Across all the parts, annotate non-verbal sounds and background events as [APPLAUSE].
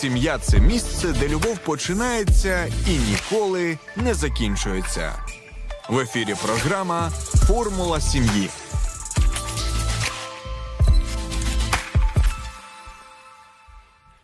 Сім'я це місце, де любов починається і ніколи не закінчується. В ефірі програма Формула сім'ї.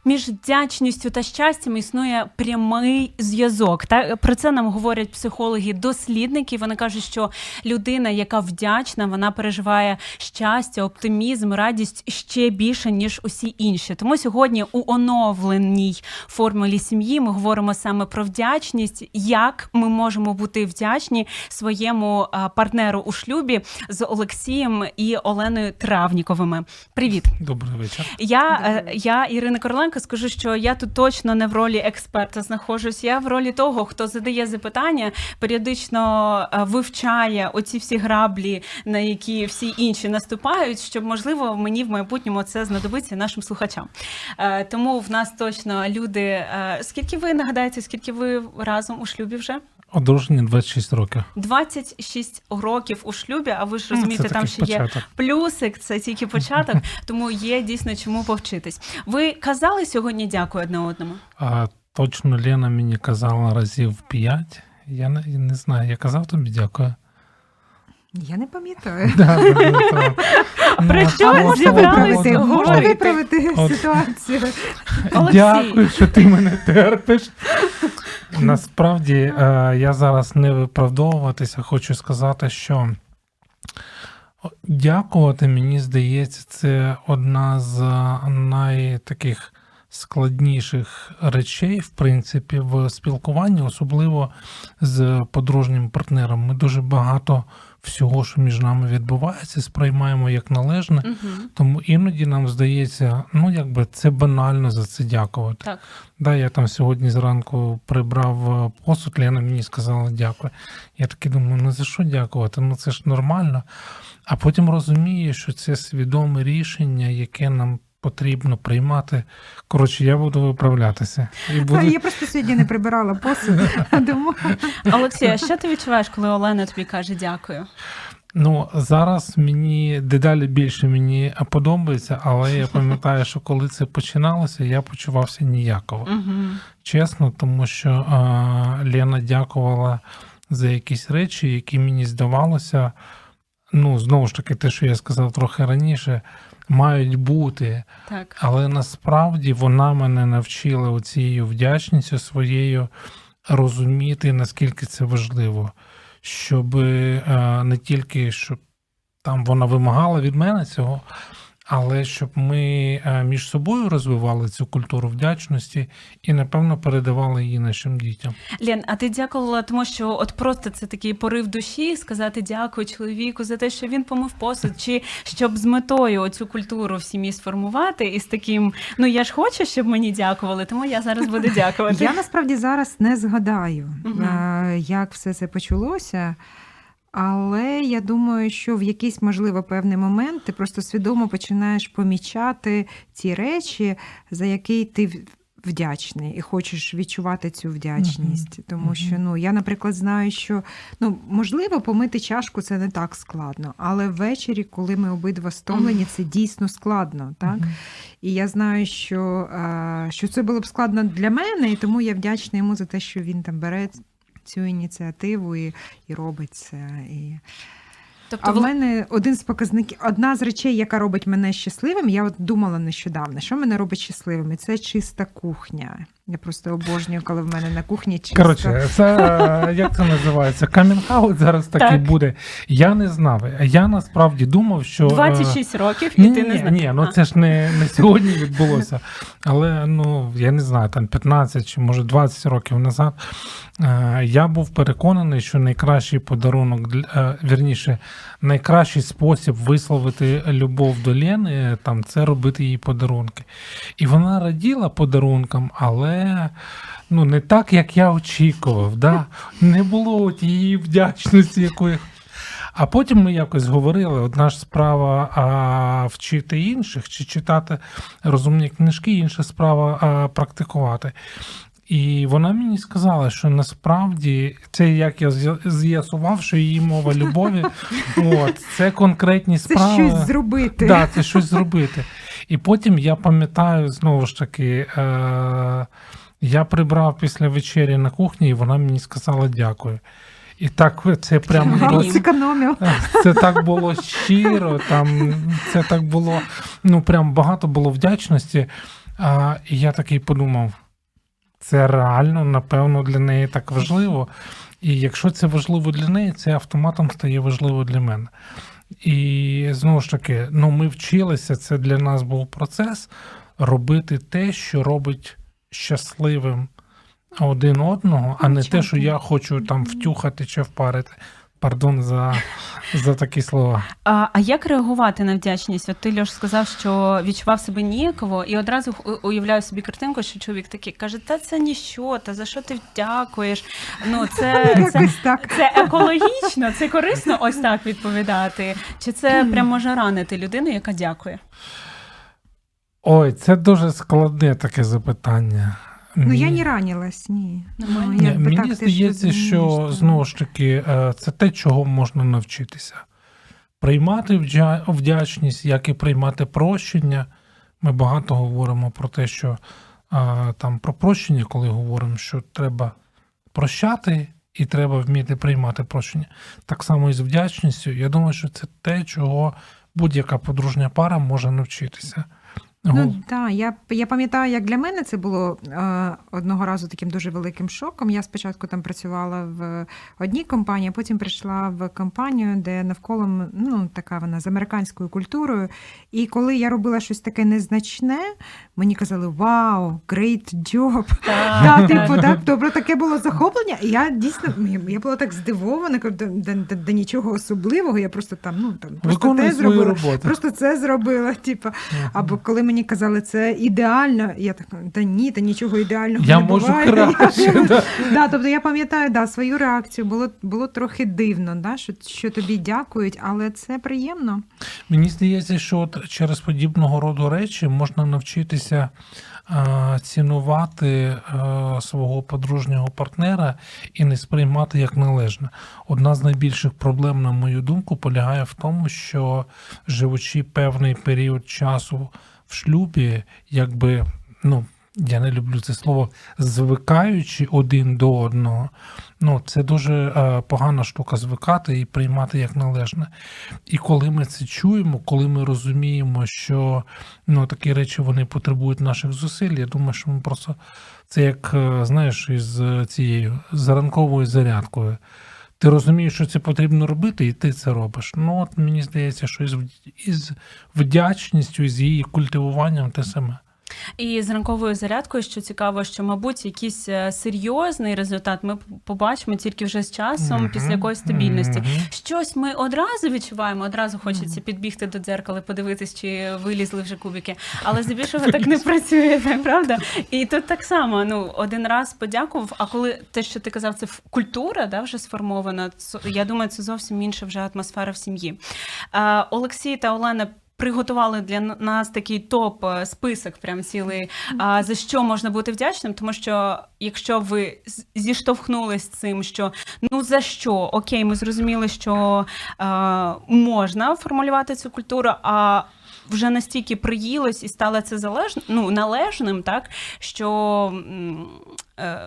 Між вдячністю та щастям існує прямий зв'язок. Та про це нам говорять психологи-дослідники. Вони кажуть, що людина, яка вдячна, вона переживає щастя, оптимізм, радість ще більше ніж усі інші. Тому сьогодні у оновленій формулі сім'ї ми говоримо саме про вдячність, як ми можемо бути вдячні своєму партнеру у шлюбі з Олексієм і Оленою Травніковими. Привіт, добрий вечір. Я, е, я Ірина Короленко одразу скажу, що я тут точно не в ролі експерта знаходжусь. Я в ролі того, хто задає запитання, періодично е, вивчає оці всі граблі, на які всі інші наступають, щоб можливо мені в майбутньому це знадобиться нашим слухачам. Е, тому в нас точно люди. Е, скільки ви нагадаєте, скільки ви разом у шлюбі вже? Одружені 26 років. 26 років у шлюбі, а ви ж ну, розумієте, там ще початок. є плюсик, це тільки початок, [LAUGHS] тому є дійсно чому повчитись. Ви казали сьогодні дякую одне одному? А, Точно Лена мені казала разів 5. Я не, не знаю, я казав тобі дякую. Я не пам'ятаю. [LAUGHS] Про ну, [LAUGHS] що зібралися Можна виправити ситуацію. Дякую, що ти мене терпиш. Насправді е, я зараз не виправдовуватися, хочу сказати, що дякувати, мені здається, це одна з найтаких складніших речей, в принципі, в спілкуванні, особливо з подружнім партнером. Ми дуже багато всього, що між нами відбувається, сприймаємо як належне. Угу. Тому іноді нам здається, ну якби це банально за це дякувати. Так. Да, Я там сьогодні зранку прибрав посуд, Лена мені сказала дякую. Я таки думаю, ну за що дякувати? Ну це ж нормально. А потім розумію, що це свідоме рішення, яке нам потрібно приймати. Коротше, я буду виправлятися. І буду... Я просто сьогодні не прибирала посуд. [LAUGHS] Олексій, а що ти відчуваєш, коли Олена тобі каже дякую? Ну, зараз мені дедалі більше мені подобається, але я пам'ятаю, що коли це починалося, я почувався ніяково. Чесно, тому що а, Лена дякувала за якісь речі, які мені здавалося. Ну, знову ж таки, те, що я сказав трохи раніше, мають бути. Так. Але насправді вона мене навчила цією вдячністю своєю розуміти, наскільки це важливо, щоб е, не тільки щоб там вона вимагала від мене цього. Але щоб ми е, між собою розвивали цю культуру вдячності і, напевно, передавали її нашим дітям. Лен, а ти дякувала, тому що от просто це такий порив душі сказати дякую чоловіку за те, що він помив посуд, чи щоб з метою оцю культуру в сім'ї сформувати і з таким ну я ж хочу, щоб мені дякували, тому я зараз буду дякувати. Я насправді зараз не згадаю, як все це почалося. Але я думаю, що в якийсь, можливо, певний момент ти просто свідомо починаєш помічати ті речі, за які ти вдячний, і хочеш відчувати цю вдячність. Uh-huh. Тому що ну, я, наприклад, знаю, що ну, можливо, помити чашку це не так складно, але ввечері, коли ми обидва стомлені, це дійсно складно. Так? Uh-huh. І я знаю, що, що це було б складно для мене, і тому я вдячна йому за те, що він там бере цю ініціативу і і робить це. І... Тобто, а в мене один з показників, одна з речей, яка робить мене щасливим, я от думала нещодавно, що мене робить щасливим, і це чиста кухня. Я просто обожнюю, коли в мене на кухні чисто. Коротше, це е, як це називається? Камінхаут зараз такий так. буде. Я не знав. Я насправді думав, що 26 е, років і ні, ти не знав. Ні, ну це ж не не сьогодні відбулося. Але ну я не знаю, там 15 чи може 20 років назад. Е, я був переконаний, що найкращий подарунок для вірніше, найкращий спосіб висловити любов до Лени, там це робити їй подарунки. І вона раділа подарункам, але ну, не так, як я очікував. Да? Не було тієї вдячності, якої. А потім ми якось говорили: одна ж справа а, вчити інших чи читати розумні книжки, інша справа а, практикувати. І вона мені сказала, що насправді це як я з'ясував, що її мова [LAUGHS] любові, от це конкретні справи. Це щось зробити. Да, це щось зробити. І потім я пам'ятаю, знову ж таки, е- я прибрав після вечері на кухні, і вона мені сказала дякую. І так це прям Ага. Зекономив. це так було щиро, там це так було, ну прям багато було вдячності. А, і я такий подумав: це реально, напевно, для неї так важливо. І якщо це важливо для неї, це автоматом стає важливо для мене. І знову ж таки, ну ми вчилися, це для нас був процес робити те, що робить щасливим один одного, а не те, що я хочу там втюхати чи впарити. Пардон за, за такі слова. А, а як реагувати на вдячність? От ти Льош сказав, що відчував себе ніяково, і одразу уявляю собі картинку, що чоловік такий каже: Та це ніщо, та за що ти дякуєш? Ну це, [LAUGHS] це, так. це екологічно, це корисно ось так відповідати. Чи це прям може ранити людину, яка дякує? Ой, це дуже складне таке запитання. Ну я не ранилась, ні. Нормально. Ну, Ні, якби мені так, здається, що знову ж таки е, це те, чого можна навчитися. Приймати вдячність, як і приймати прощення. Ми багато говоримо про те, що е, там про прощення, коли говоримо, що треба прощати і треба вміти приймати прощення. Так само і з вдячністю. Я думаю, що це те, чого будь-яка подружня пара може навчитися. Ну так, я, я пам'ятаю, як для мене це було е, одного разу таким дуже великим шоком. Я спочатку там працювала в одній компанії, а потім прийшла в компанію, де навколо ну, така вона з американською культурою. І коли я робила щось таке незначне, мені казали: Вау, great job! [LAUGHS] Да, типу, так, добре, таке було захоплення. І я дійсно я- я була так здивована, да нічого особливого. Я просто там, ну там просто те зробила, просто це зробила. Типу. Або коли мені казали, це ідеально, я така, та ні, та нічого ідеального не буває. [LAUGHS] да. Да, тобто я пам'ятаю да, свою реакцію, було, було трохи дивно, да, що, що тобі дякують, але це приємно. Мені здається, що от через подібного роду речі можна навчитися е, цінувати е, свого подружнього партнера і не сприймати як належне. Одна з найбільших проблем, на мою думку, полягає в тому, що живучи певний період часу в шлюбі, якби ну. Я не люблю це слово, звикаючи один до одного. Ну, це дуже е, погана штука звикати і приймати як належне. І коли ми це чуємо, коли ми розуміємо, що ну, такі речі вони потребують наших зусиль, я думаю, що ми просто це як е, знаєш, із е, цією заранковою зарядкою. Ти розумієш, що це потрібно робити, і ти це робиш. Ну, от мені здається, що із, із вдячністю, із її культивуванням те саме. І з ранковою зарядкою, що цікаво, що, мабуть, якийсь е, серйозний результат ми побачимо тільки вже з часом, Мгм, після якоїсь стабільності. мгм. Щось ми одразу відчуваємо, одразу хочеться підбігти до дзеркала, подивитись, чи вилізли вже кубики. Але здебільшого так не працює, так, правда? І тут так само, ну, один раз подякував, а коли те, що ти казав, це культура да, вже сформована, я думаю, це зовсім інша вже атмосфера в сім'ї. Олексій та Олена. Приготували для нас такий топ е, список, прям цілий, а, за що можна бути вдячним. Тому що якщо ви зіштовхнулись з цим, що ну за що? Окей, ми зрозуміли, що е, можна формулювати цю культуру, а вже настільки приїлось і стало це залежно, ну належним, так що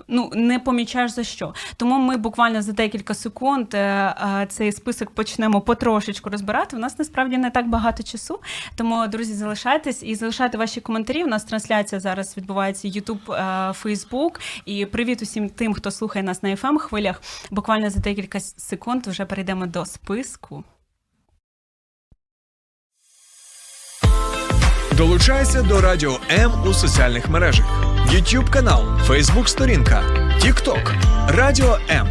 ну не помічаєш за що. Тому ми буквально за декілька секунд е, е, цей список почнемо потрошечку розбирати. У нас насправді не так багато часу. Тому, друзі, залишайтесь і залишайте ваші коментарі. У нас трансляція зараз відбувається YouTube, е, Facebook. І привіт усім тим, хто слухає нас на fm хвилях. Буквально за декілька секунд вже перейдемо до списку. Долучайся до Радіо М у соціальних мережах: YouTube канал, Facebook сторінка, TikTok, Радіо М,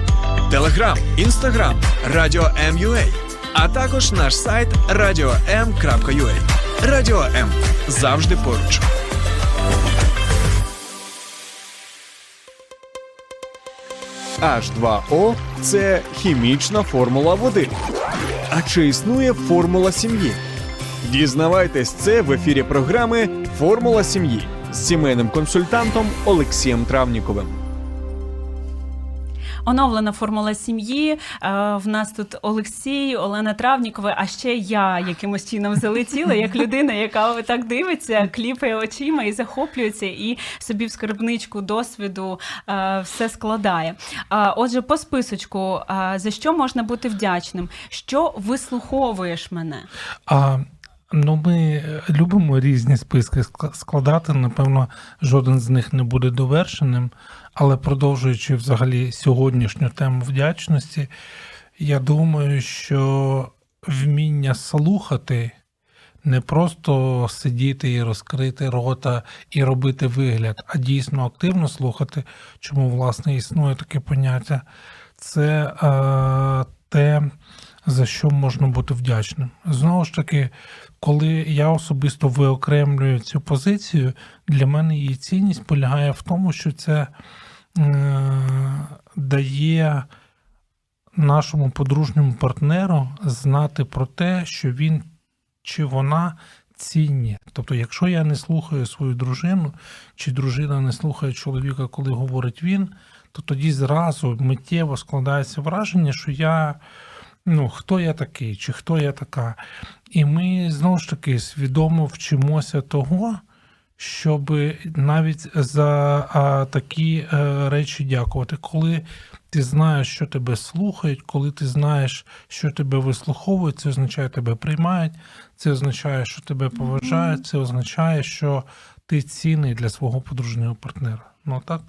Telegram, Instagram, Радіо М.Ua, а також наш сайт radio.m.ua. Радіо М завжди поруч. H2O – це хімічна формула води. А чи існує формула сім'ї? Дізнавайтесь це в ефірі програми Формула сім'ї з сімейним консультантом Олексієм Травніковим. оновлена формула сім'ї. Е, В нас тут Олексій, Олена Травнікова, а ще я якимось чином залетіла, як людина, яка так дивиться, кліпає очима і захоплюється, і собі в скарбничку досвіду е, все складає. Е, Отже, по списочку, за що можна бути вдячним? Що вислуховуєш мене? А, ну, ми е, любимо різні списки складати. Напевно, жоден з них не буде довершеним. Але продовжуючи взагалі сьогоднішню тему вдячності, я думаю, що вміння слухати не просто сидіти і розкрити рота і робити вигляд, а дійсно активно слухати, чому власне існує таке поняття, це е, те, за що можна бути вдячним. Знову ж таки, коли я особисто виокремлюю цю позицію, для мене її цінність полягає в тому, що це е, дає нашому подружньому партнеру знати про те, що він чи вона цінні. Тобто, якщо я не слухаю свою дружину, чи дружина не слухає чоловіка, коли говорить він, то тоді зразу миттєво складається враження, що я. Ну, хто я такий, чи хто я така. І ми знову ж таки свідомо вчимося того, щоб навіть за а, такі е, речі дякувати. Коли ти знаєш, що тебе слухають, коли ти знаєш, що тебе вислуховують, це означає, тебе приймають, це означає, що тебе поважають, це означає, що ти цінний для свого подружнього партнера. Ну так?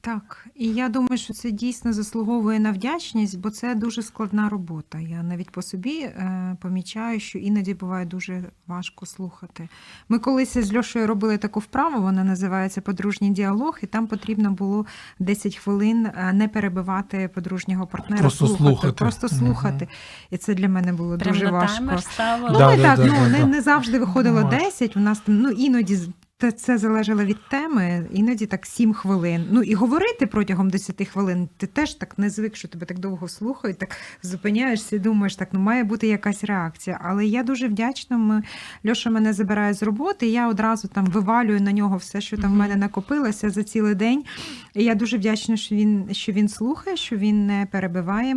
Так, і я думаю, що це дійсно заслуговує на вдячність, бо це дуже складна робота. Я навіть по собі е, помічаю, що іноді буває дуже важко слухати. Ми колись з Льошою робили таку вправу, вона називається подружній діалог, і там потрібно було 10 хвилин е, не перебивати подружнього партнера, Просто слухати. просто Мгм. слухати. І це для мене було Прям дуже важко. Ну, Да, не да, так, да, ну да, не, да. не завжди виходило Буває. 10, у нас там, ну іноді те- це залежало від теми, іноді так 7 хвилин. Ну і говорити протягом 10 хвилин, ти теж так не звик, що тебе так довго слухають, так зупиняєшся і думаєш, так ну має бути якась реакція. Але я дуже вдячна. Ми, Льоша мене забирає з роботи, я одразу там вивалюю на нього все, що там в мене накопилося за цілий день. І я дуже вдячна, що він, що він слухає, що він не перебиває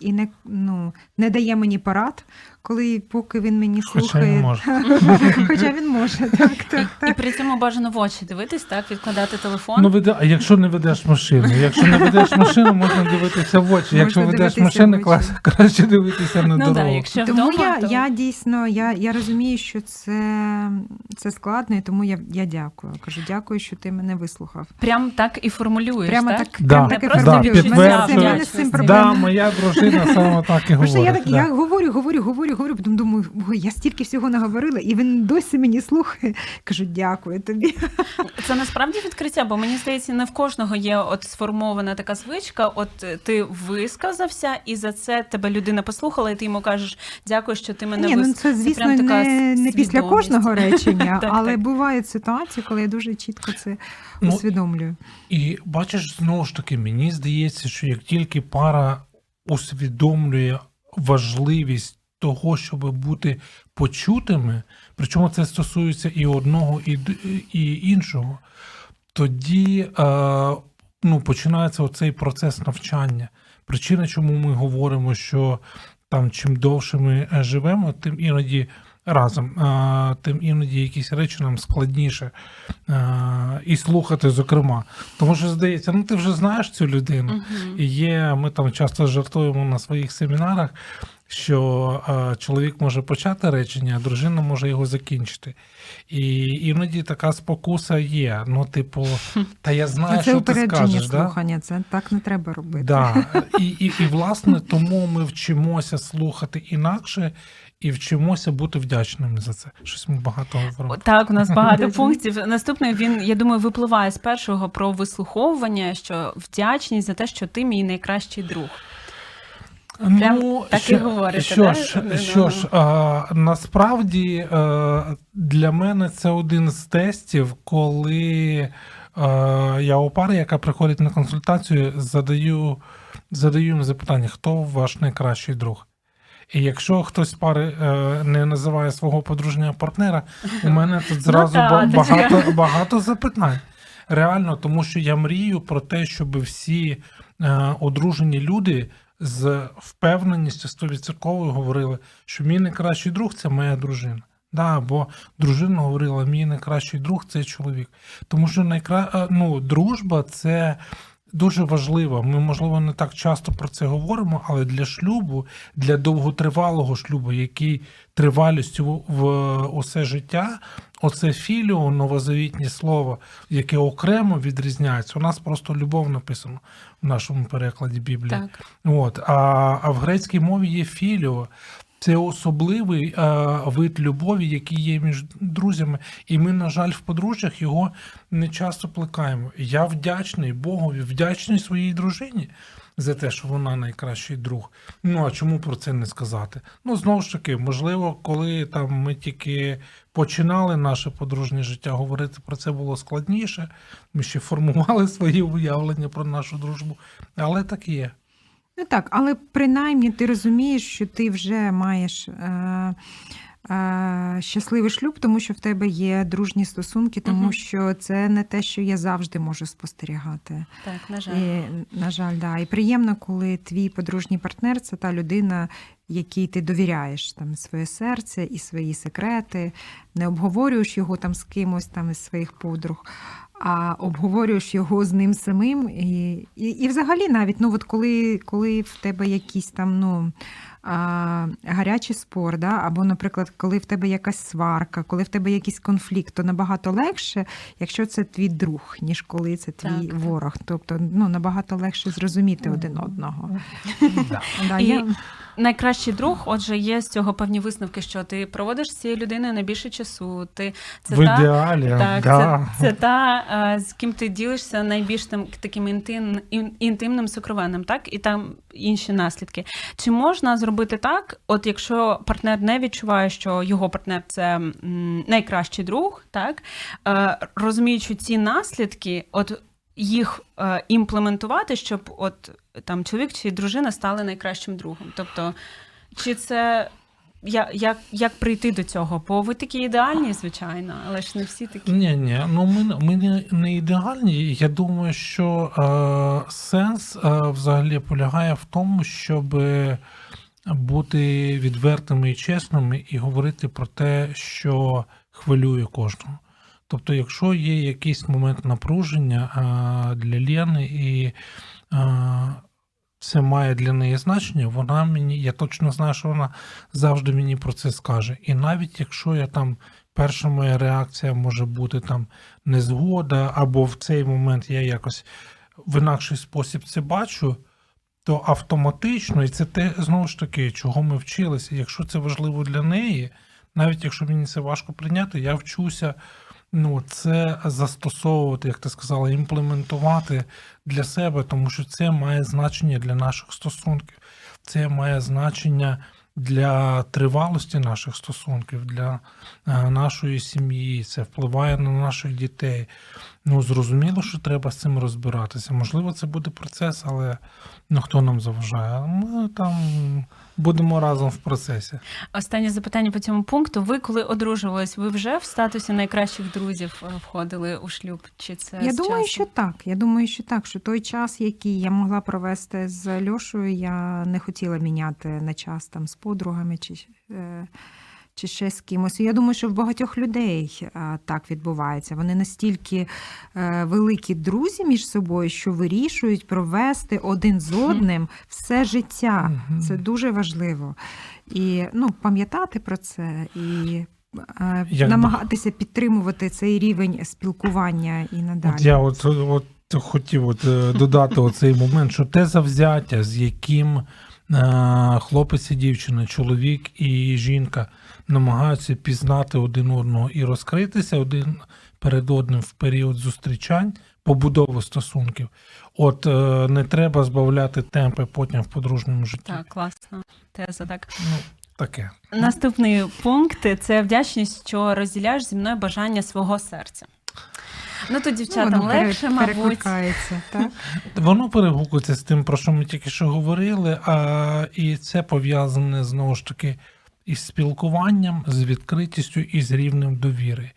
і не, ну, не дає мені порад, коли поки він мені Хоча слухає. може. [LAUGHS] Хоча він може, так, так, І при цьому бажано в очі дивитись, так, відкладати телефон. Ну, веде, а якщо не ведеш машину? Якщо не ведеш машину, можна дивитися в очі. Якщо Можна ведеш машину, клас- [LAUGHS] краще дивитися на ну дорогу. да, якщо Тому вдома, я, то... я дійсно я, я розумію, що це, це складно, і тому я, я дякую. Кажу, дякую, що ти мене вислухав. прям так і формулюєш, Прямо так? так, Да, так і да, Да, моя дружина саме так і говорить. я так я говорю, говорю, говорю, говорю, потім думаю, ой, я стільки всього наговорила, і він досі мені слухає. Кажу, дякую тобі. Це насправді відкриття, бо мені здається, не в кожного є от сформована така звичка. От е, ти висказався, і за це тебе людина послухала, і ти йому кажеш дякую, що ти мене Ні, ну це звісно така не, не після кожного [LAUGHS] речення, Так, але так. бувають ситуації, коли я дуже чітко це Ну, усвідомлюю. І бачиш, знову ж таки, мені здається, що як тільки пара усвідомлює важливість того, щоб бути почутими, причому це стосується і одного, і, і іншого, тоді е, ну, починається оцей процес навчання. Причина, чому ми говоримо, що там чим довше ми е, живемо, тим іноді разом, е, тим іноді якісь речі нам складніше е, і слухати, зокрема. Тому що здається, ну ти вже знаєш цю людину. І є, ми там часто жартуємо на своїх семінарах, що чоловік може почати речення, а дружина може його закінчити. І іноді така спокуса є. Ну, типу, та я знаю, це що ти скажеш. Да? слухання, це так не треба робити. Да. [LAUGHS] І, і, і, власне, тому ми вчимося слухати інакше і вчимося бути вдячними за це. Щось ми багато говоримо. Так, у нас [LAUGHS] багато пунктів. Наступний він, я думаю, випливає з першого про вислуховування, що вдячність за те, що ти мій найкращий друг. Прям так і говорите, що да? ж, Ну, що ну, ж а, насправді а, для мене це один з тестів, коли а, я у парі, яка приходить на консультацію, задаю, задаю їм запитання, хто ваш найкращий друг. І якщо хтось з пари е, не називає свого подружнього партнера, у мене тут зразу та, багато, багато запитань. Реально, тому що я мрію про те, щоб всі е, одружені люди з впевненістю стовідсотковою говорили, що мій найкращий друг це моя дружина. Да, бо дружина говорила, мій найкращий друг це чоловік. Тому що найкра... е, ну, дружба це дуже важливо. Ми, можливо, не так часто про це говоримо, але для шлюбу, для довготривалого шлюбу, який тривалістю в усе життя, оце філіо, новозавітнє слово, яке окремо відрізняється. У нас просто любов написано в нашому перекладі Біблії. Так. От, а, а в грецькій мові є філіо. Це особливий е, вид любові, який є між друзями, і ми, на жаль, в подружжях його не часто плекаємо. Я вдячний Богові, вдячний своїй дружині за те, що вона найкращий друг. Ну а чому про це не сказати? Ну знову ж таки, можливо, коли там ми тільки починали наше подружнє життя, говорити про це було складніше. Ми ще формували [LAUGHS] свої уявлення про нашу дружбу, але так є. Ну так, але принаймні ти розумієш, що ти вже маєш е, щасливий шлюб, тому що в тебе є дружні стосунки, тому Мгм. що це не те, що я завжди можу спостерігати. Так, на жаль. І, на жаль, да. І приємно, коли твій подружній партнер це та людина, якій ти довіряєш там своє серце і свої секрети, не обговорюєш його там з кимось там із своїх подруг. А обговорюєш його з ним самим, і, і, і взагалі навіть ну от коли, коли в тебе якісь там ну а, гарячий спор, да? або, наприклад, коли в тебе якась сварка, коли в тебе якийсь конфлікт, то набагато легше, якщо це твій друг, ніж коли це твій Так, ворог. Тобто ну, набагато легше зрозуміти один одного. Да. Да, І я... найкращий друг, отже, є з цього певні висновки, що ти проводиш з цією людиною найбільше часу. Ти це в та, ідеалі. так, да. це, це та, е, з ким ти ділишся найбільш там таким інтим, ін- інтимним сокровенним, так і там інші наслідки. Чи можна зробити так, от якщо партнер не відчуває, що його партнер це найкращий друг, так е, розуміючи ці наслідки, от їх е, імплементувати, щоб от там чоловік чи дружина стали найкращим другом. Тобто, чи це я, як, як прийти до цього? Бо ви такі ідеальні, звичайно, але ж не всі такі. Ні, ні, ну ми, ми не, не ідеальні. Я думаю, що е, сенс е, взагалі полягає в тому, щоб бути відвертими і чесними і говорити про те, що хвилює кожного. Тобто, якщо є якийсь момент напруження для Лєни і це має для неї значення, вона мені, я точно знаю, що вона завжди мені про це скаже. І навіть якщо я там перша моя реакція може бути там незгода, або в цей момент я якось в інакший спосіб це бачу, то автоматично, і це те знову ж таки, чого ми вчилися. Якщо це важливо для неї, навіть якщо мені це важко прийняти, я вчуся ну, це застосовувати, як ти сказала, імплементувати для себе, тому що це має значення для наших стосунків, це має значення для тривалості наших стосунків, для е, нашої сім'ї, це впливає на наших дітей. Ну, зрозуміло, що треба з цим розбиратися. Можливо, це буде процес, але ну, хто нам заважає? Ми там будемо разом в процесі. Останнє запитання по цьому пункту. Ви коли одружувались, ви вже в статусі найкращих друзів е, входили у шлюб? Чи це Я думаю, часом? що так. Я думаю, що так. Що той час, який я могла провести з Льошою, я не хотіла міняти на час там з подругами чи, е, чи ще з кимось. Я думаю, що в багатьох людей так відбувається. Вони настільки е, великі друзі між собою, що вирішують провести один з одним все життя. Це дуже важливо. І ну, пам'ятати про це і. е, Як- Намагатися підтримувати цей рівень спілкування і надалі. От я от, от хотів от, е, додати оцей момент, що те завзяття, з яким хлопець і дівчина, чоловік і жінка намагаються пізнати один одного і розкритися один перед одним в період зустрічань, побудови стосунків. От е, не треба збавляти темпи потім в подружньому житті. Так, класно. Теза, так. Ну, таке. Наступний пункт це вдячність, що розділяєш зі мною бажання свого серця. Ну тут дівчатам Воно легше, мабуть. так? Воно перегукується з тим, про що ми тільки що говорили, а, і це пов'язане знову ж таки із спілкуванням, з відкритістю і з рівнем довіри.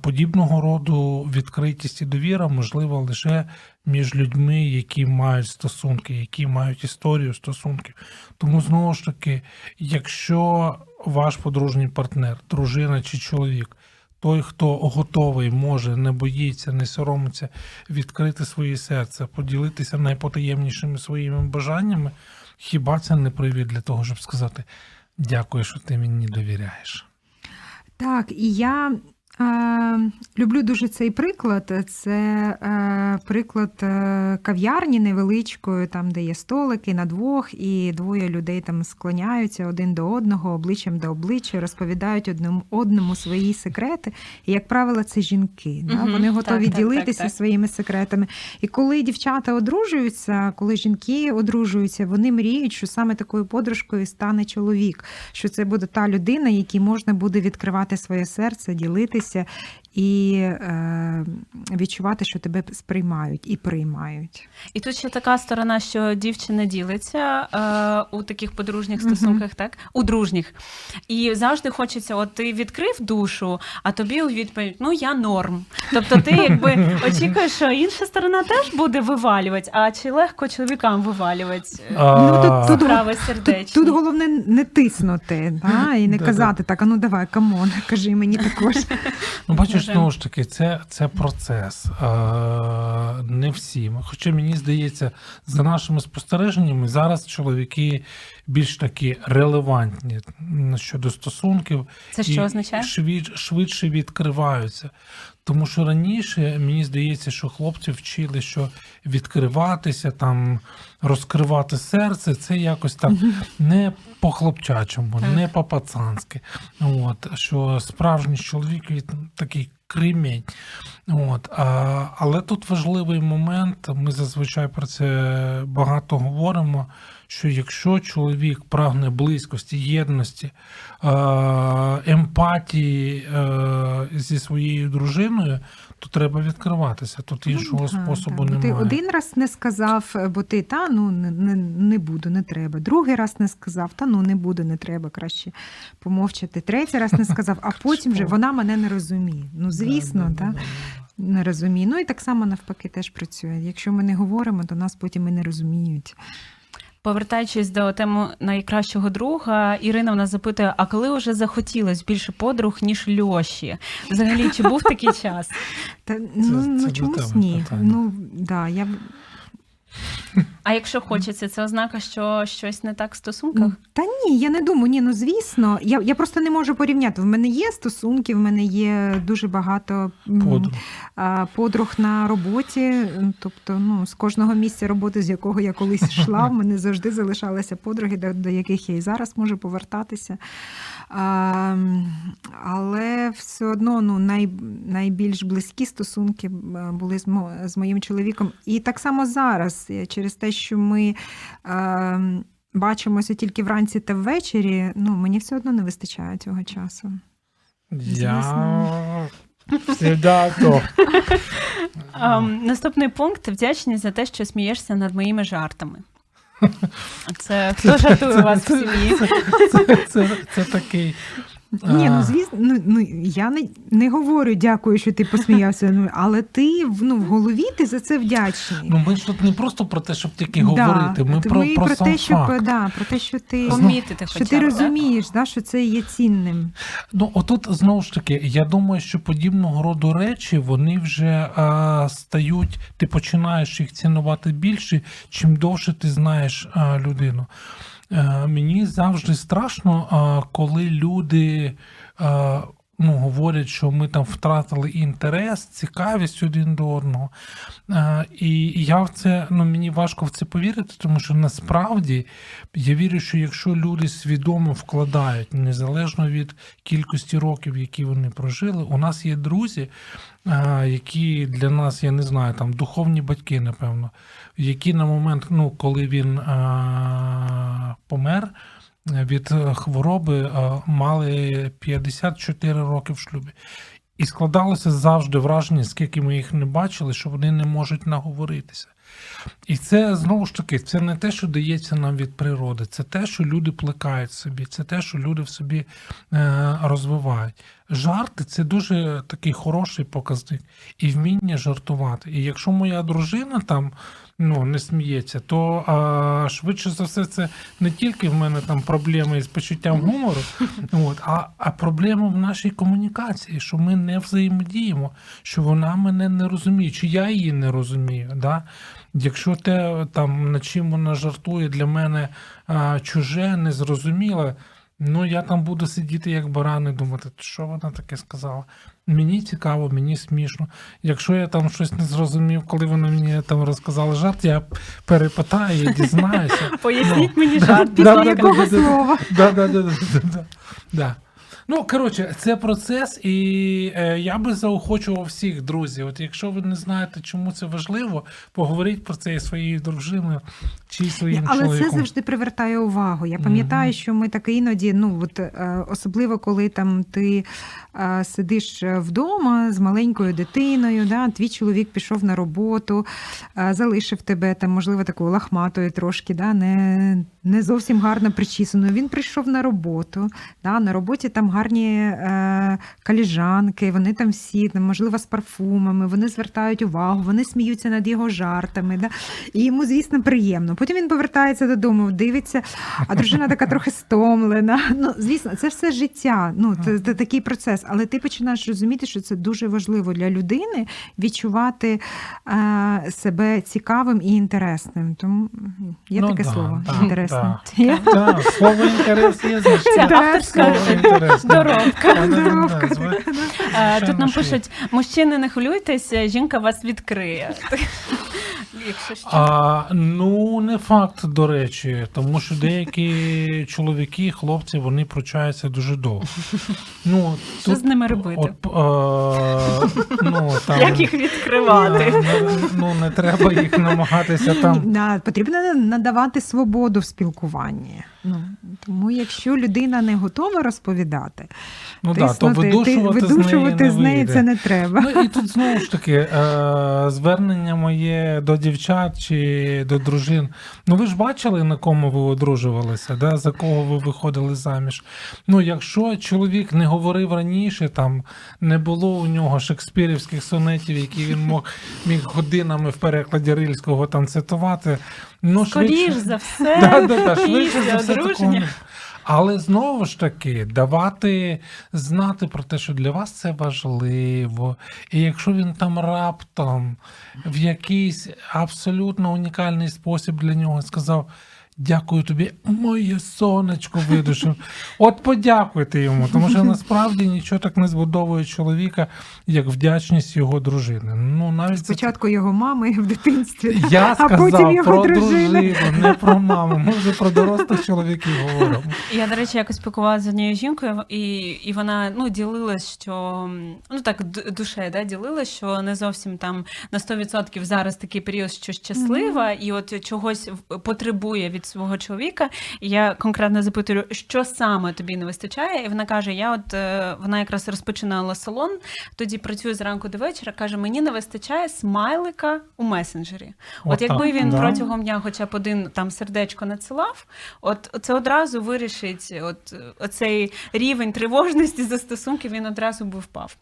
Подібного роду відкритість і довіра можлива лише між людьми, які мають стосунки, які мають історію стосунків. Тому знову ж таки, якщо ваш подружній партнер, дружина чи чоловік, той, хто готовий, може, не боїться, не соромиться відкрити своє серце, поділитися найпотаємнішими своїми бажаннями, хіба це не привід для того, щоб сказати дякую, що ти мені довіряєш? Так, і я люблю дуже цей приклад. Це е, приклад е, кав'ярні невеличкої, там, де є столики на двох, і двоє людей там склоняються один до одного, обличчям до обличчя, розповідають одному одному свої секрети. І, як правило, це жінки. Да? Вони готові так, ділитися так, так. своїми секретами. І коли дівчата одружуються, коли жінки одружуються, вони мріють, що саме такою подружкою стане чоловік, що це буде та людина, якій можна буде відкривати своє серце, ділитися вместе. І е, відчувати, що тебе сприймають і приймають. І тут ще така сторона, що дівчина ділиться е, у таких подружніх стосунках, так? У дружніх. І завжди хочеться, от ти відкрив душу, а тобі у відповідь, ну я норм. Тобто ти якби [LAUGHS] очікуєш, що інша сторона теж буде вивалювати, а чи легко чоловікам вивалювати Ну, тут- тут справи Тут, сердечні. тут головне не тиснути і не казати так, а ну давай, come on, [LAUGHS] кажи мені також. Ну, бачиш, Може. знову ж таки, це, це процес. Е, не всі. Хоча мені здається, за нашими спостереженнями, зараз чоловіки більш такі релевантні щодо стосунків Це і що означає? швид- швидше відкриваються. Тому що раніше мені здається, що хлопці вчили, що відкриватися, там розкривати серце, це якось так не по-хлопчачому, не по-пацанськи. От, що справжній чоловік він такий кремінь. От, а, але тут важливий момент, ми зазвичай про це багато говоримо. Що якщо чоловік прагне близькості, єдності, емпатії е, зі своєю дружиною, то треба відкриватися. Тут іншого Ну, способу так. Немає. Ти один раз не сказав, бо ти та ну не, не, не буду, не треба. Другий раз не сказав, та ну не буду, не треба, краще помовчати. Третій раз не сказав, а [LAUGHS] потім вже вона мене не розуміє. Ну звісно, Да, да, та, да, да. не розуміє. Ну і так само навпаки теж працює. Якщо ми не говоримо, то нас потім і не розуміють. Повертаючись до теми найкращого друга, Ірина в нас запитує: а коли вже захотілось більше подруг, ніж Льоші? Взагалі, чи був такий час? Та ну, це ну до чомусь ні. питання. Ну да, я б- А якщо хочеться, це ознака, що щось не так в стосунках? Та ні, я не думаю. Ні, ну звісно, я, я просто не можу порівняти. В мене є стосунки, в мене є дуже багато Подруг. а, подруг на роботі. Тобто, ну, з кожного місця роботи, з якого я колись йшла, в мене завжди залишалися подруги, до, до яких я і зараз можу повертатися. А, але все одно ну, най, найбільш близькі стосунки е, були з, мо, з моїм чоловіком. І так само зараз, е, через те, що ми. А, Бачимося тільки вранці та ввечері, ну мені все одно не вистачає цього часу. Я всегда то. Ем, наступний пункт вдячність за те, що смієшся над моїми жартами. Це хто жартує у вас в сім'ї? Це, це, це такий. Ні, ну звісно, ну, ну я не, не говорю дякую, що ти посміявся. Ну але ти в- ну, в голові ти за це вдячний. Ну, ми ж тут не просто про те, щоб тільки Да, говорити. Ми то про, про, про сам те, що факт. да, про те, що ти Помітити що хоча ти б, розумієш, да, що це є цінним. Ну, отут знову ж таки, я думаю, що подібного роду речі вони вже а, стають, ти починаєш їх цінувати більше, чим довше ти знаєш а, людину. Е, мені завжди страшно, коли люди. Ну, говорять, що ми там втратили інтерес, цікавість один до одного. Е, і я в це, ну мені важко в це повірити, тому що насправді я вірю, що якщо люди свідомо вкладають, незалежно від кількості років, які вони прожили, у нас є друзі, е, які для нас, я не знаю, там духовні батьки, напевно, які на момент, ну, коли він а, помер. Від хвороби а, мали 54 роки в шлюбі. І складалося завжди враження, скільки ми їх не бачили, що вони не можуть наговоритися. І це знову ж таки, це не те, що дається нам від природи, це те, що люди плекають собі, це те, що люди в собі е, розвивають. Жарти це дуже такий хороший показник і вміння жартувати. І якщо моя дружина там ну, не сміється, то а, швидше за все, це не тільки в мене там проблеми з почуттям гумору, от, а, а проблема в нашій комунікації, що ми не взаємодіємо, що вона мене не розуміє, чи я її не розумію. Да? Якщо те, там, над чим вона жартує, для мене а, чуже, незрозуміле, ну я там буду сидіти як баран і думати, що вона таке сказала. Мені цікаво, мені смішно. Якщо я там щось не зрозумів, коли вона мені там розказала жарт, я перепитаю і дізнаюся. [LAUGHS] Поясніть мені жарт. Після якого слова? Ну, коротше, це процес, і е, я би заохочував всіх друзів. От якщо ви не знаєте, чому це важливо, поговоріть про це із своєю дружиною чи своїм Але чоловіком. це завжди привертає увагу. Я пам'ятаю, що ми так іноді, ну от е, особливо коли там ти е, сидиш вдома з маленькою дитиною, да, твій чоловік пішов на роботу, е, залишив тебе там, можливо, такою лахматою трошки, да, не, не зовсім гарно причісаною. Він прийшов на роботу. Да, на роботі там гарні е, каліжанки, вони там всі, там, можливо, з парфумами, вони звертають увагу, вони сміються над його жартами. Да? І йому, звісно, приємно. Потім він повертається додому, дивиться, а дружина така трохи стомлена. Ну, звісно, це все життя. Ну, це, це такий процес. Але ти починаєш розуміти, що це дуже важливо для людини відчувати е, себе цікавим і інтересним. Тому є Ну, таке да, слово да, інтересно. да. Слово інтерес є Це значне. Зва- Е, Тут нам пишуть: мужчини, не хвилюйтеся, жінка вас відкриє. Якщо що. А, ну, не факт, до речі, тому що деякі чоловіки, хлопці, вони пручаються дуже довго. Ну, Що з ними робити? От, е, ну, там, Як їх відкривати? не- ну, не треба їх намагатися там. Да, потрібно надавати свободу в спілкуванні. Ну, тому якщо людина не готова розповідати, Ну, да, то видушувати, видушувати з з неї, неї не це не треба. Ну і тут знову ж таки е, звернення моє до дівчат чи до дружин. Ну ви ж бачили, на кому ви одружувалися, да? за кого ви виходили заміж. Ну, якщо чоловік не говорив раніше, там не було у нього шекспірівських сонетів, які він мог міг годинами в перекладі рильського там цитувати. Ну, Скоріш швидше- за все, Да, да, да, швидше за все такого Але знову ж таки, давати знати про те, що для вас це важливо. І якщо він там раптом в якийсь абсолютно унікальний спосіб для нього сказав. Дякую тобі, моє сонечко видушив. От подякуйте йому, тому що насправді нічого так не збудовує чоловіка, як вдячність його дружини. Ну навіть це Спочатку його мами в дитинстві, я а потім його про дружину, не про маму. Ми вже про дорослих чоловіків говоримо. Я, до речі, якось спілкувалася з однією жінкою, і, і вона ну, ділилась, що ну так д- душею да, ділилась, що не зовсім там на 100% зараз такий період, що щаслива, і от чогось потребує від свого чоловіка. І я конкретно запитую, що саме тобі не вистачає. І вона каже: Я от е, вона якраз розпочинала салон, тоді працює зранку до вечора. каже: мені не вистачає смайлика у месенджері. От, От якби він да. протягом дня хоча б один там сердечко надсилав, от це одразу вирішить от, оцей рівень тривожності за стосунки, він одразу би впав.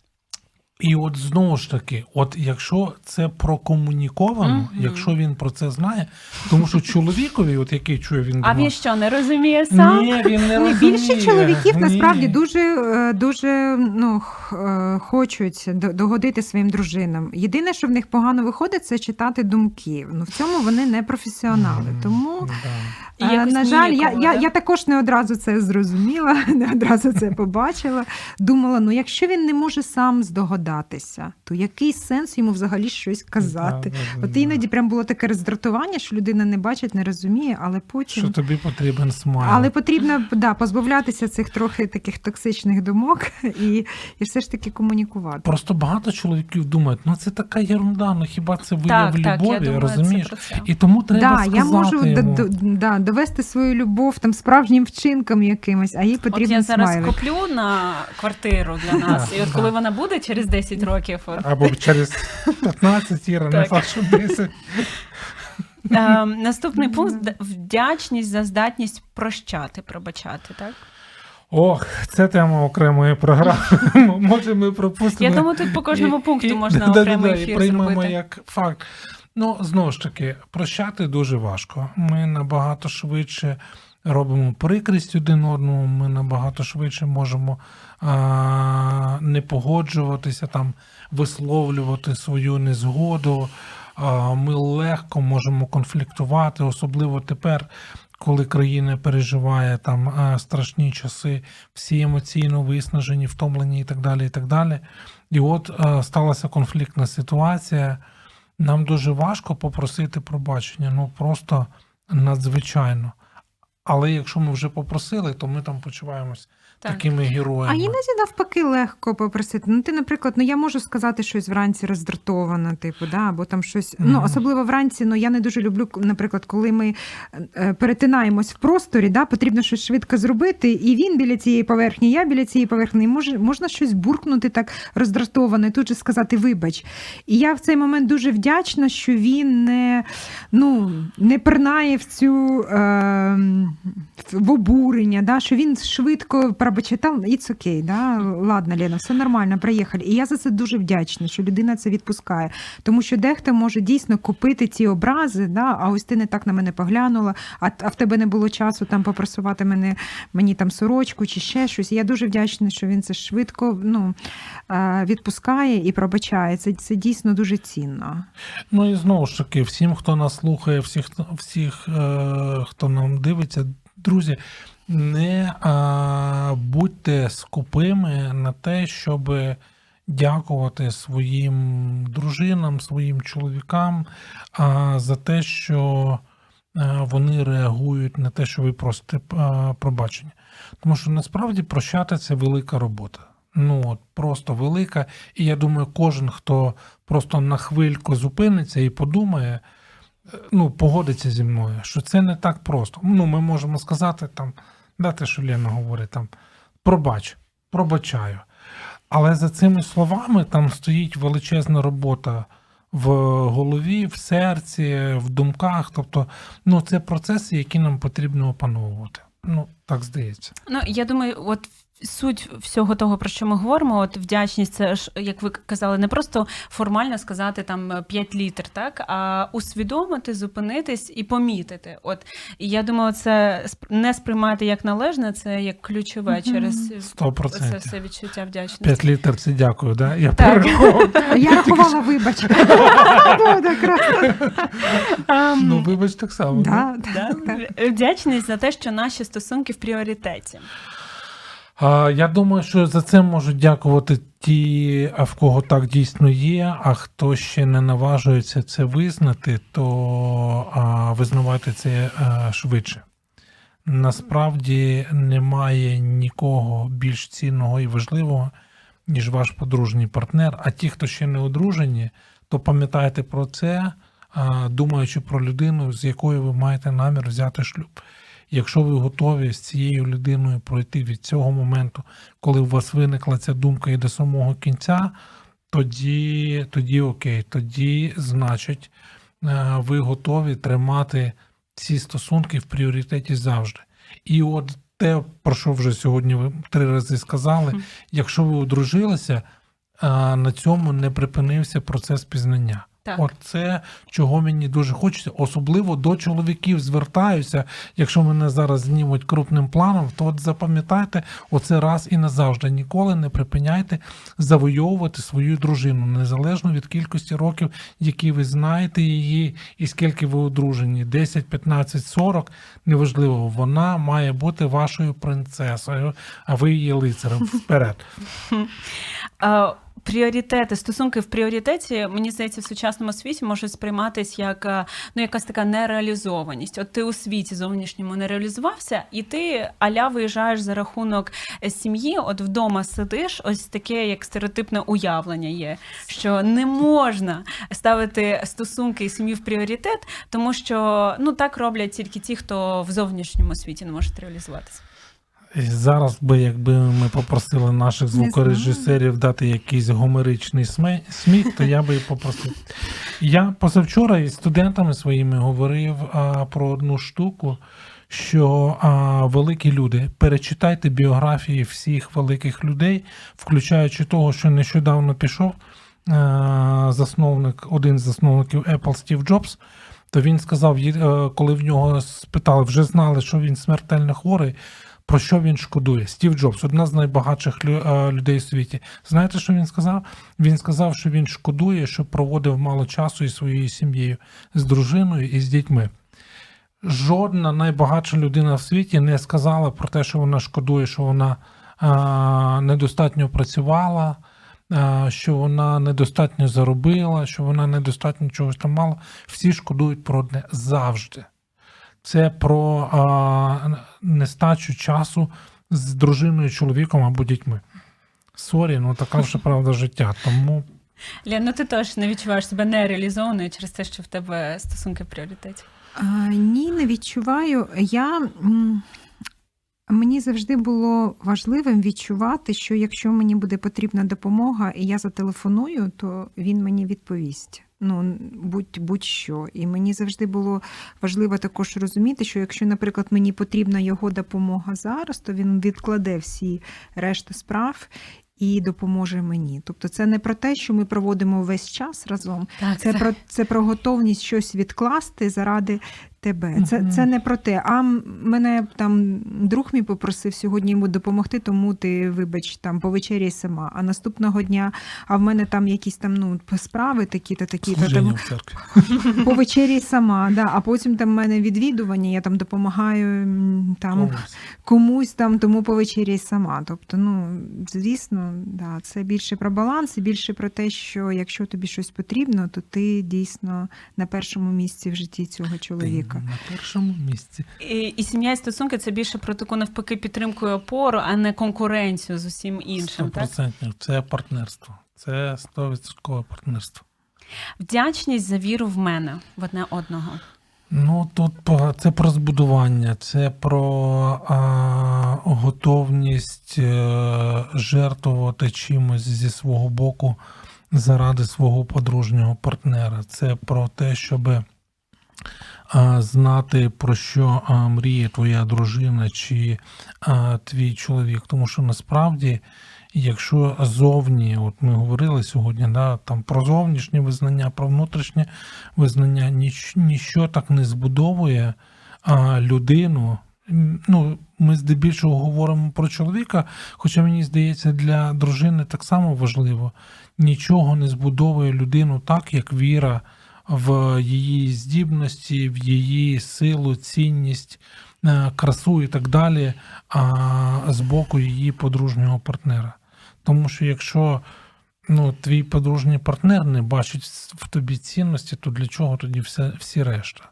І от знову ж таки, от якщо це прокомуніковано, Мгм. якщо він про це знає, тому що чоловікові, от який чує він А він що, не розуміє сам? ні, він не розуміє. більше чоловіків Ні. насправді дуже, е, дуже ну, е, хочуть догодити своїм дружинам. Єдине, що в них погано виходить, це читати думки. Ну в цьому вони не професіонали. Мгм. Тому Да. І Е, На жаль, я, я, да? я також не одразу це зрозуміла, [LAUGHS] не одразу це побачила. Думала, ну якщо він не може сам здогадатися, то який сенс йому взагалі щось казати? Да, От да. іноді прям було таке роздратування, що людина не бачить, не розуміє, але потім. Що тобі потрібен смайл. Але потрібно да, позбавлятися цих трохи таких токсичних думок і, і все ж таки комунікувати. Просто багато чоловіків думають, ну це така ерунда, ну хіба це вияв Так, так, я любові, думаю, розумієш? це. І тому треба Да, сказати я можу йому. д- да, довести свою любов там справжнім вчинком якимось, а їй От я зараз смайлик. куплю на квартиру для [LAUGHS] нас, і от коли вона буде через 10 років, от, Або через 15 Іра, не факт, що 10. Е, наступний пункт вдячність за здатність прощати, пробачати, так? Ох, це тема окремої програми. [LAUGHS] Може, ми пропустимо. Я думаю, тут по кожному пункту можна окремий і ефір приймемо як факт. Ну, знову ж таки, прощати дуже важко. Ми набагато швидше робимо прикрість один одному, ми набагато швидше можемо а, не погоджуватися, там, висловлювати свою незгоду. А, ми легко можемо конфліктувати, особливо тепер. Коли країна переживає там страшні часи, всі емоційно виснажені, втомлені і так далі. І так далі. І от а, сталася конфліктна ситуація. Нам дуже важко попросити пробачення, ну просто надзвичайно. Але якщо ми вже попросили, то ми там почуваємось Так. такими А героями. іноді навпаки легко попросити. Ну, ти, наприклад, ну я можу сказати щось вранці роздратоване, типу, да, або там щось. Ну, особливо вранці, ну я не дуже люблю, наприклад, коли ми е, перетинаємось в просторі, да, потрібно щось швидко зробити, і він біля цієї поверхні, я біля цієї поверхні. І може, можна щось буркнути так роздратоване, тут же сказати вибач. І я в цей момент дуже вдячна, що він не, ну, не пернає в цю е, в обурення, да, що він швидко пробачить, там it's okay, да, ладно, Лена, все нормально, приїхали. І я за це дуже вдячна, що людина це відпускає. Тому що дехто може дійсно купити ці образи, да, а ось ти не так на мене поглянула, а, а в тебе не було часу там попросувати мене, мені там сорочку чи ще щось. І я дуже вдячна, що він це швидко ну, е, відпускає і пробачає. Це, це дійсно дуже цінно. Ну і знову ж таки, всім, хто нас слухає, всіх, всіх е, хто нам дивиться, друзі, не е, будьте скупими на те, щоб дякувати своїм дружинам, своїм чоловікам е, за те, що е, вони реагують на те, що ви просите пробачення. Тому що насправді прощати це велика робота. Ну от просто велика. І я думаю, кожен, хто просто на хвильку зупиниться і подумає, ну, погодиться зі мною, що це не так просто. Ну, ми можемо сказати там, да, те, що Лена говорить, там, пробач, пробачаю. Але за цими словами там стоїть величезна робота в голові, в серці, в думках. Тобто, ну, це процеси, які нам потрібно опановувати. Ну, так здається. Ну, я думаю, от суть всього того, про що ми говоримо, от вдячність, це ж, як ви казали, не просто формально сказати там 5 літр, так, а усвідомити, зупинитись і помітити. От і я думаю, це не сприймати як належне, це як ключове Мгм. через Сто це процентів. все відчуття вдячності. П'ять літр це дякую, да? Я Так. [LAUGHS] Я рахувала, вибач. Кра- Ам, Ну, вибач так само. Вдячність за те, що наші стосунки в пріоритеті. А, Я думаю, що за це можуть дякувати ті, а в кого так дійсно є, а хто ще не наважується це визнати, то а, визнавати це а, швидше. Насправді немає нікого більш цінного і важливого, ніж ваш подружній партнер. А ті, хто ще не одружені, то пам'ятайте про це, думаючи про людину, з якою ви маєте намір взяти шлюб. Якщо ви готові з цією людиною пройти від цього моменту, коли у вас виникла ця думка і до самого кінця, тоді, тоді окей, тоді, значить, е, ви готові тримати ці стосунки в пріоритеті завжди. І от те, про що вже сьогодні ви три рази сказали, якщо ви одружилися, на цьому не припинився процес пізнання. Так. От це чого мені дуже хочеться, особливо до чоловіків звертаюся. Якщо мене зараз знімуть крупним планом, то от запам'ятайте оце раз і назавжди. Ніколи не припиняйте завойовувати свою дружину, незалежно від кількості років, які ви знаєте її, і скільки ви одружені: 10, 15, 40, неважливо, вона має бути вашою принцесою, а ви її лицарем. Вперед. [LAUGHS] Пріоритети, стосунки в пріоритеті, мені здається, в сучасному світі можуть сприйматись як е, ну, якась така нереалізованість. От ти у світі зовнішньому не реалізувався, і ти аля виїжджаєш за рахунок е, сім'ї, от вдома сидиш, ось таке як стереотипне уявлення є, що не можна ставити стосунки і сім'ю в пріоритет, тому що ну так роблять тільки ті, хто в зовнішньому світі не можуть реалізуватися. І Зараз би, якби ми попросили наших звукорежисерів дати якийсь гомеричний сміх, то я би попросив. Я позавчора із студентами своїми говорив а, про одну штуку, що а, великі люди, перечитайте біографії всіх великих людей, включаючи того, що нещодавно пішов а, засновник, один з засновників Apple Стів Джобс. То він сказав, е, коли в нього спитали, вже знали, що він смертельно хворий. Про що він шкодує? Стів Джобс, одна з найбагатших е, людей у світі. Знаєте, що він сказав? Він сказав, що він шкодує, що проводив мало часу із своєю сім'єю, з дружиною і з дітьми. Жодна найбагатша людина в світі не сказала про те, що вона шкодує, що вона а, недостатньо працювала, а, що вона недостатньо заробила, що вона недостатньо чогось там мала. Всі шкодують про одне завжди. Це про а, нестачу часу з дружиною, чоловіком або дітьми. Sorry, ну така вже правда життя. Тому Лєн, ну ти теж не відчуваєш себе нереалізованою через те, що в тебе стосунки в пріоритеті. А, ні, не відчуваю. Я. Мені завжди було важливим відчувати, що якщо мені буде потрібна допомога, і я зателефоную, то він мені відповість. Ну, будь, будь-що. І мені завжди було важливо також розуміти, що якщо, наприклад, мені потрібна його допомога зараз, то він відкладе всі решта справ і допоможе мені. Тобто, це не про те, що ми проводимо весь час разом, Так, це про це про готовність щось відкласти заради тебе. Це, Мгм. це не про те. А мене там друг мій попросив сьогодні йому допомогти, тому ти, вибач, там повечеряй сама. А наступного дня, а в мене там якісь там ну справи такі-то, такі-то. служіння Там, в церкві. [LAUGHS] повечеряй сама. Да. А потім там в мене відвідування, я там допомагаю там Комусь. комусь там, тому повечеряй сама. Тобто, ну звісно, да, це більше про баланс і більше про те, що якщо тобі щось потрібно, то ти дійсно на першому місці в житті цього Ти чоловіка. на першому місці. І, і сім'я і стосунки це більше про таку навпаки підтримку і опору, а не конкуренцію з усім іншим. Так? 100%. Це партнерство. Це 100% партнерство. Вдячність за віру в мене в одне одного. Ну тут це про збудування, це про а, готовність е, жертвувати чимось зі свого боку заради свого подружнього партнера. Це про те, щоб а, знати, про що мріє твоя дружина чи твій чоловік. Тому що насправді, якщо зовні, от ми говорили сьогодні, да, там про зовнішнє визнання, про внутрішнє визнання, ніч, ніщо так не збудовує людину. Ну, ми здебільшого говоримо про чоловіка, хоча мені здається, для дружини так само важливо. Нічого не збудовує людину так, як віра в її здібності, в її силу, цінність, е, красу і так далі, а з боку її подружнього партнера. Тому що якщо ну, твій подружній партнер не бачить в тобі цінності, то для чого тоді все, всі решта?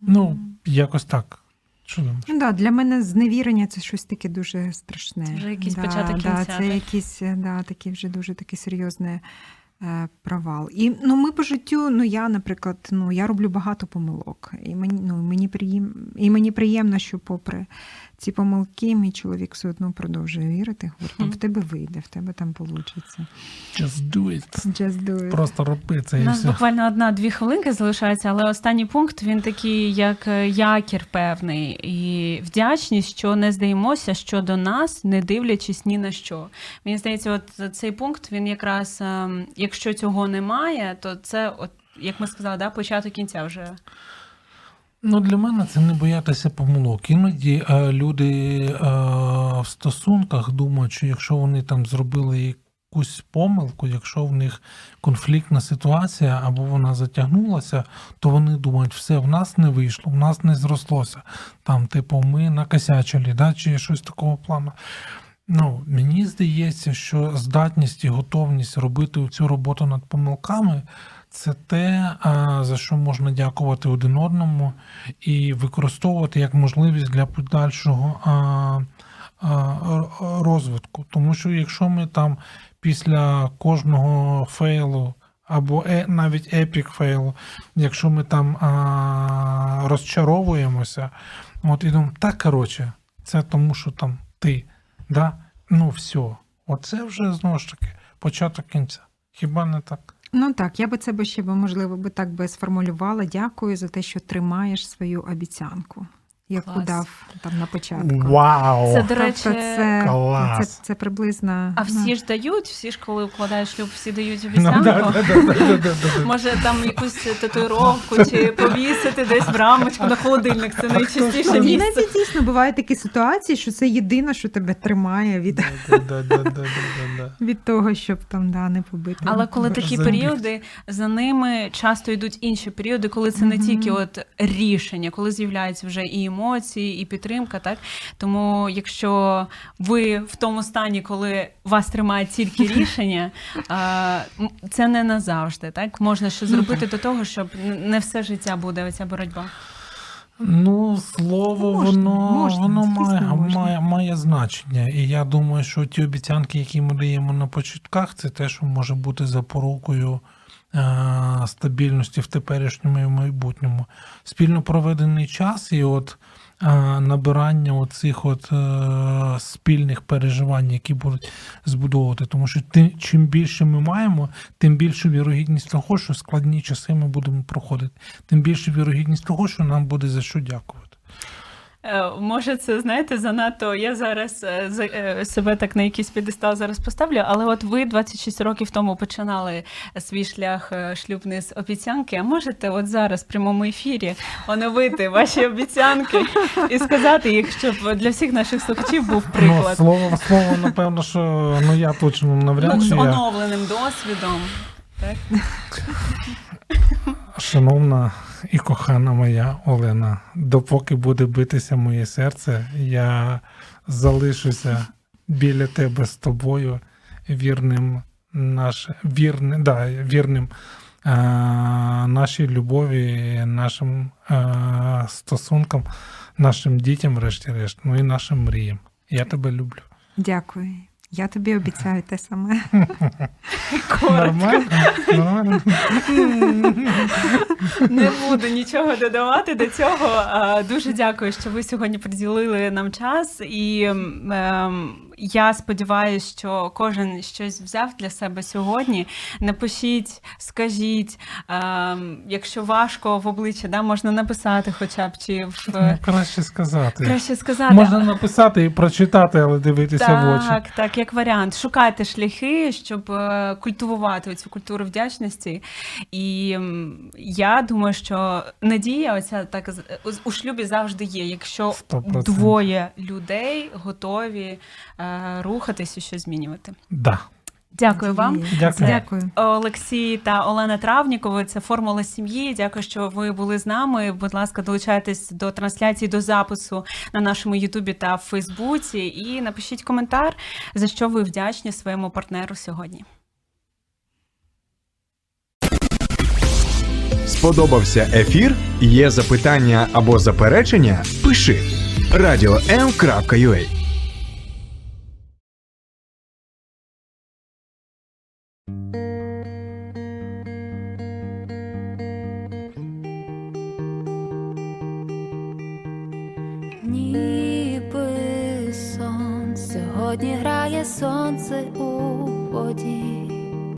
Ну, якось так. Що думаєш? Ну, да, для мене зневірення це щось таке дуже страшне. Це вже якийсь да, початок да, кінця, Це якийсь да, такий вже дуже такий серйозний е, провал. І ну, ми по життю, ну я, наприклад, ну я роблю багато помилок. І мені, ну, мені, приєм... і мені приємно, що попри ці помилки, мій чоловік все одно продовжує вірити. Говорить, «Ну, в тебе вийде, в тебе там вийде. Just do it. Just do it. Просто роби це У і нас все. буквально одна-дві хвилинки залишається, але останній пункт він такий, як е, якір певний, і вдячність, що не здаємося щодо нас, не дивлячись ні на що. Мені здається, от цей пункт він якраз, ем, якщо цього немає, то це, от як ми сказали, да, початок кінця вже. Ну, для мене це не боятися помилок. Іноді е, люди е, в стосунках думають, що якщо вони там зробили якусь помилку, якщо в них конфліктна ситуація або вона затягнулася, то вони думають, все, в нас не вийшло, в нас не зрослося. Там, типу, ми накосячили, да, чи щось такого плану. Ну, мені здається, що здатність і готовність робити цю роботу над помилками це те, за що можна дякувати один одному і використовувати як можливість для подальшого розвитку. Тому що якщо ми там після кожного фейлу або е, навіть епік фейлу, якщо ми там розчаровуємося, от і думаємо, так коротше, це тому, що там ти, да? ну все, оце вже знову ж таки початок кінця. Хіба не так? Ну так, я би це би ще можливо би так би сформулювала. Дякую за те, що тримаєш свою обіцянку яку Клас. дав там на початку. Вау! Це, до речі, тобто це, Клас. це, це приблизно. а ну, всі ж дають, всі ж, коли укладають шлюб, всі дають обіцянку. Може там якусь татуїровку чи повісити десь в рамочку на холодильник. Це найчастіше Ну, місце. Іноді дійсно бувають такі ситуації, що це єдине, що тебе тримає від, від того, щоб там да, не побити. Але коли такі періоди, за ними часто йдуть інші періоди, коли це не тільки от рішення, коли з'являються вже і емоції, і підтримка. Так тому, якщо ви в тому стані, коли вас тримає тільки [LAUGHS] рішення, це не назавжди. Так можна ще зробити до того, щоб не все життя буде оця боротьба. Ну, слово, Можна, воно, можна, воно має, можна. має, має значення. І я думаю, що ті обіцянки, які ми даємо на початках, це те, що може бути запорукою стабільності в теперішньому і в майбутньому. Спільно проведений час і от е, набирання оцих от е, спільних переживань, які будуть збудовувати. Тому що ти, чим більше ми маємо, тим більшу вірогідність того, що складні часи ми будемо проходити, тим більше вірогідність того, що нам буде за що дякувати. Е, Може, це знаєте, занадто. Я зараз е, е, себе так на якийсь підестал зараз поставлю, але от ви 26 років тому починали свій шлях шлюбний з обіцянки. А можете от зараз в прямому ефірі оновити ваші обіцянки і сказати їх, щоб для всіх наших слухачів був Ну, приклад. слово, слово, напевно, що ну я точно Ну, навряд з чи я, оновленим досвідом. Так? шановна і кохана моя Олена, допоки буде битися моє серце, я залишуся біля тебе з тобою, вірним наш, вірним, да, вірним е, нашій любові, нашим е, стосункам, нашим дітям, врешті-решт, ну і нашим мріям. Я тебе люблю. Дякую. Я тобі обіцяю те саме. [LAUGHS] Нормально? Нормально? Не буду нічого додавати до цього. Дуже дякую, що ви сьогодні приділили нам час. І ем, я сподіваюся, що кожен щось взяв для себе сьогодні. Напишіть, скажіть, ем, якщо важко в обличчя, да, можна написати, хоча б чи в Ну, краще сказати. краще сказати. Можна написати і прочитати, але дивитися в очі. Так, так, як варіант. Шукайте шляхи, щоб е, культивувати цю культуру вдячності. І я думаю, що надія, оця так у шлюбі завжди є, якщо 100%. двоє людей готові е, рухатись і щось змінювати. Да. Дякую вам. Дякую. Дякую. Олексій та Олена Травнікови, це формула сім'ї. Дякую, що ви були з нами. Будь ласка, долучайтесь до трансляції, до запису на нашому Ютубі та Фейсбуці. І напишіть коментар, за що ви вдячні своєму партнеру сьогодні. Сподобався ефір? Є запитання або заперечення? Пиши radio.m.ua Ніби сон, сьогодні грає сонце у.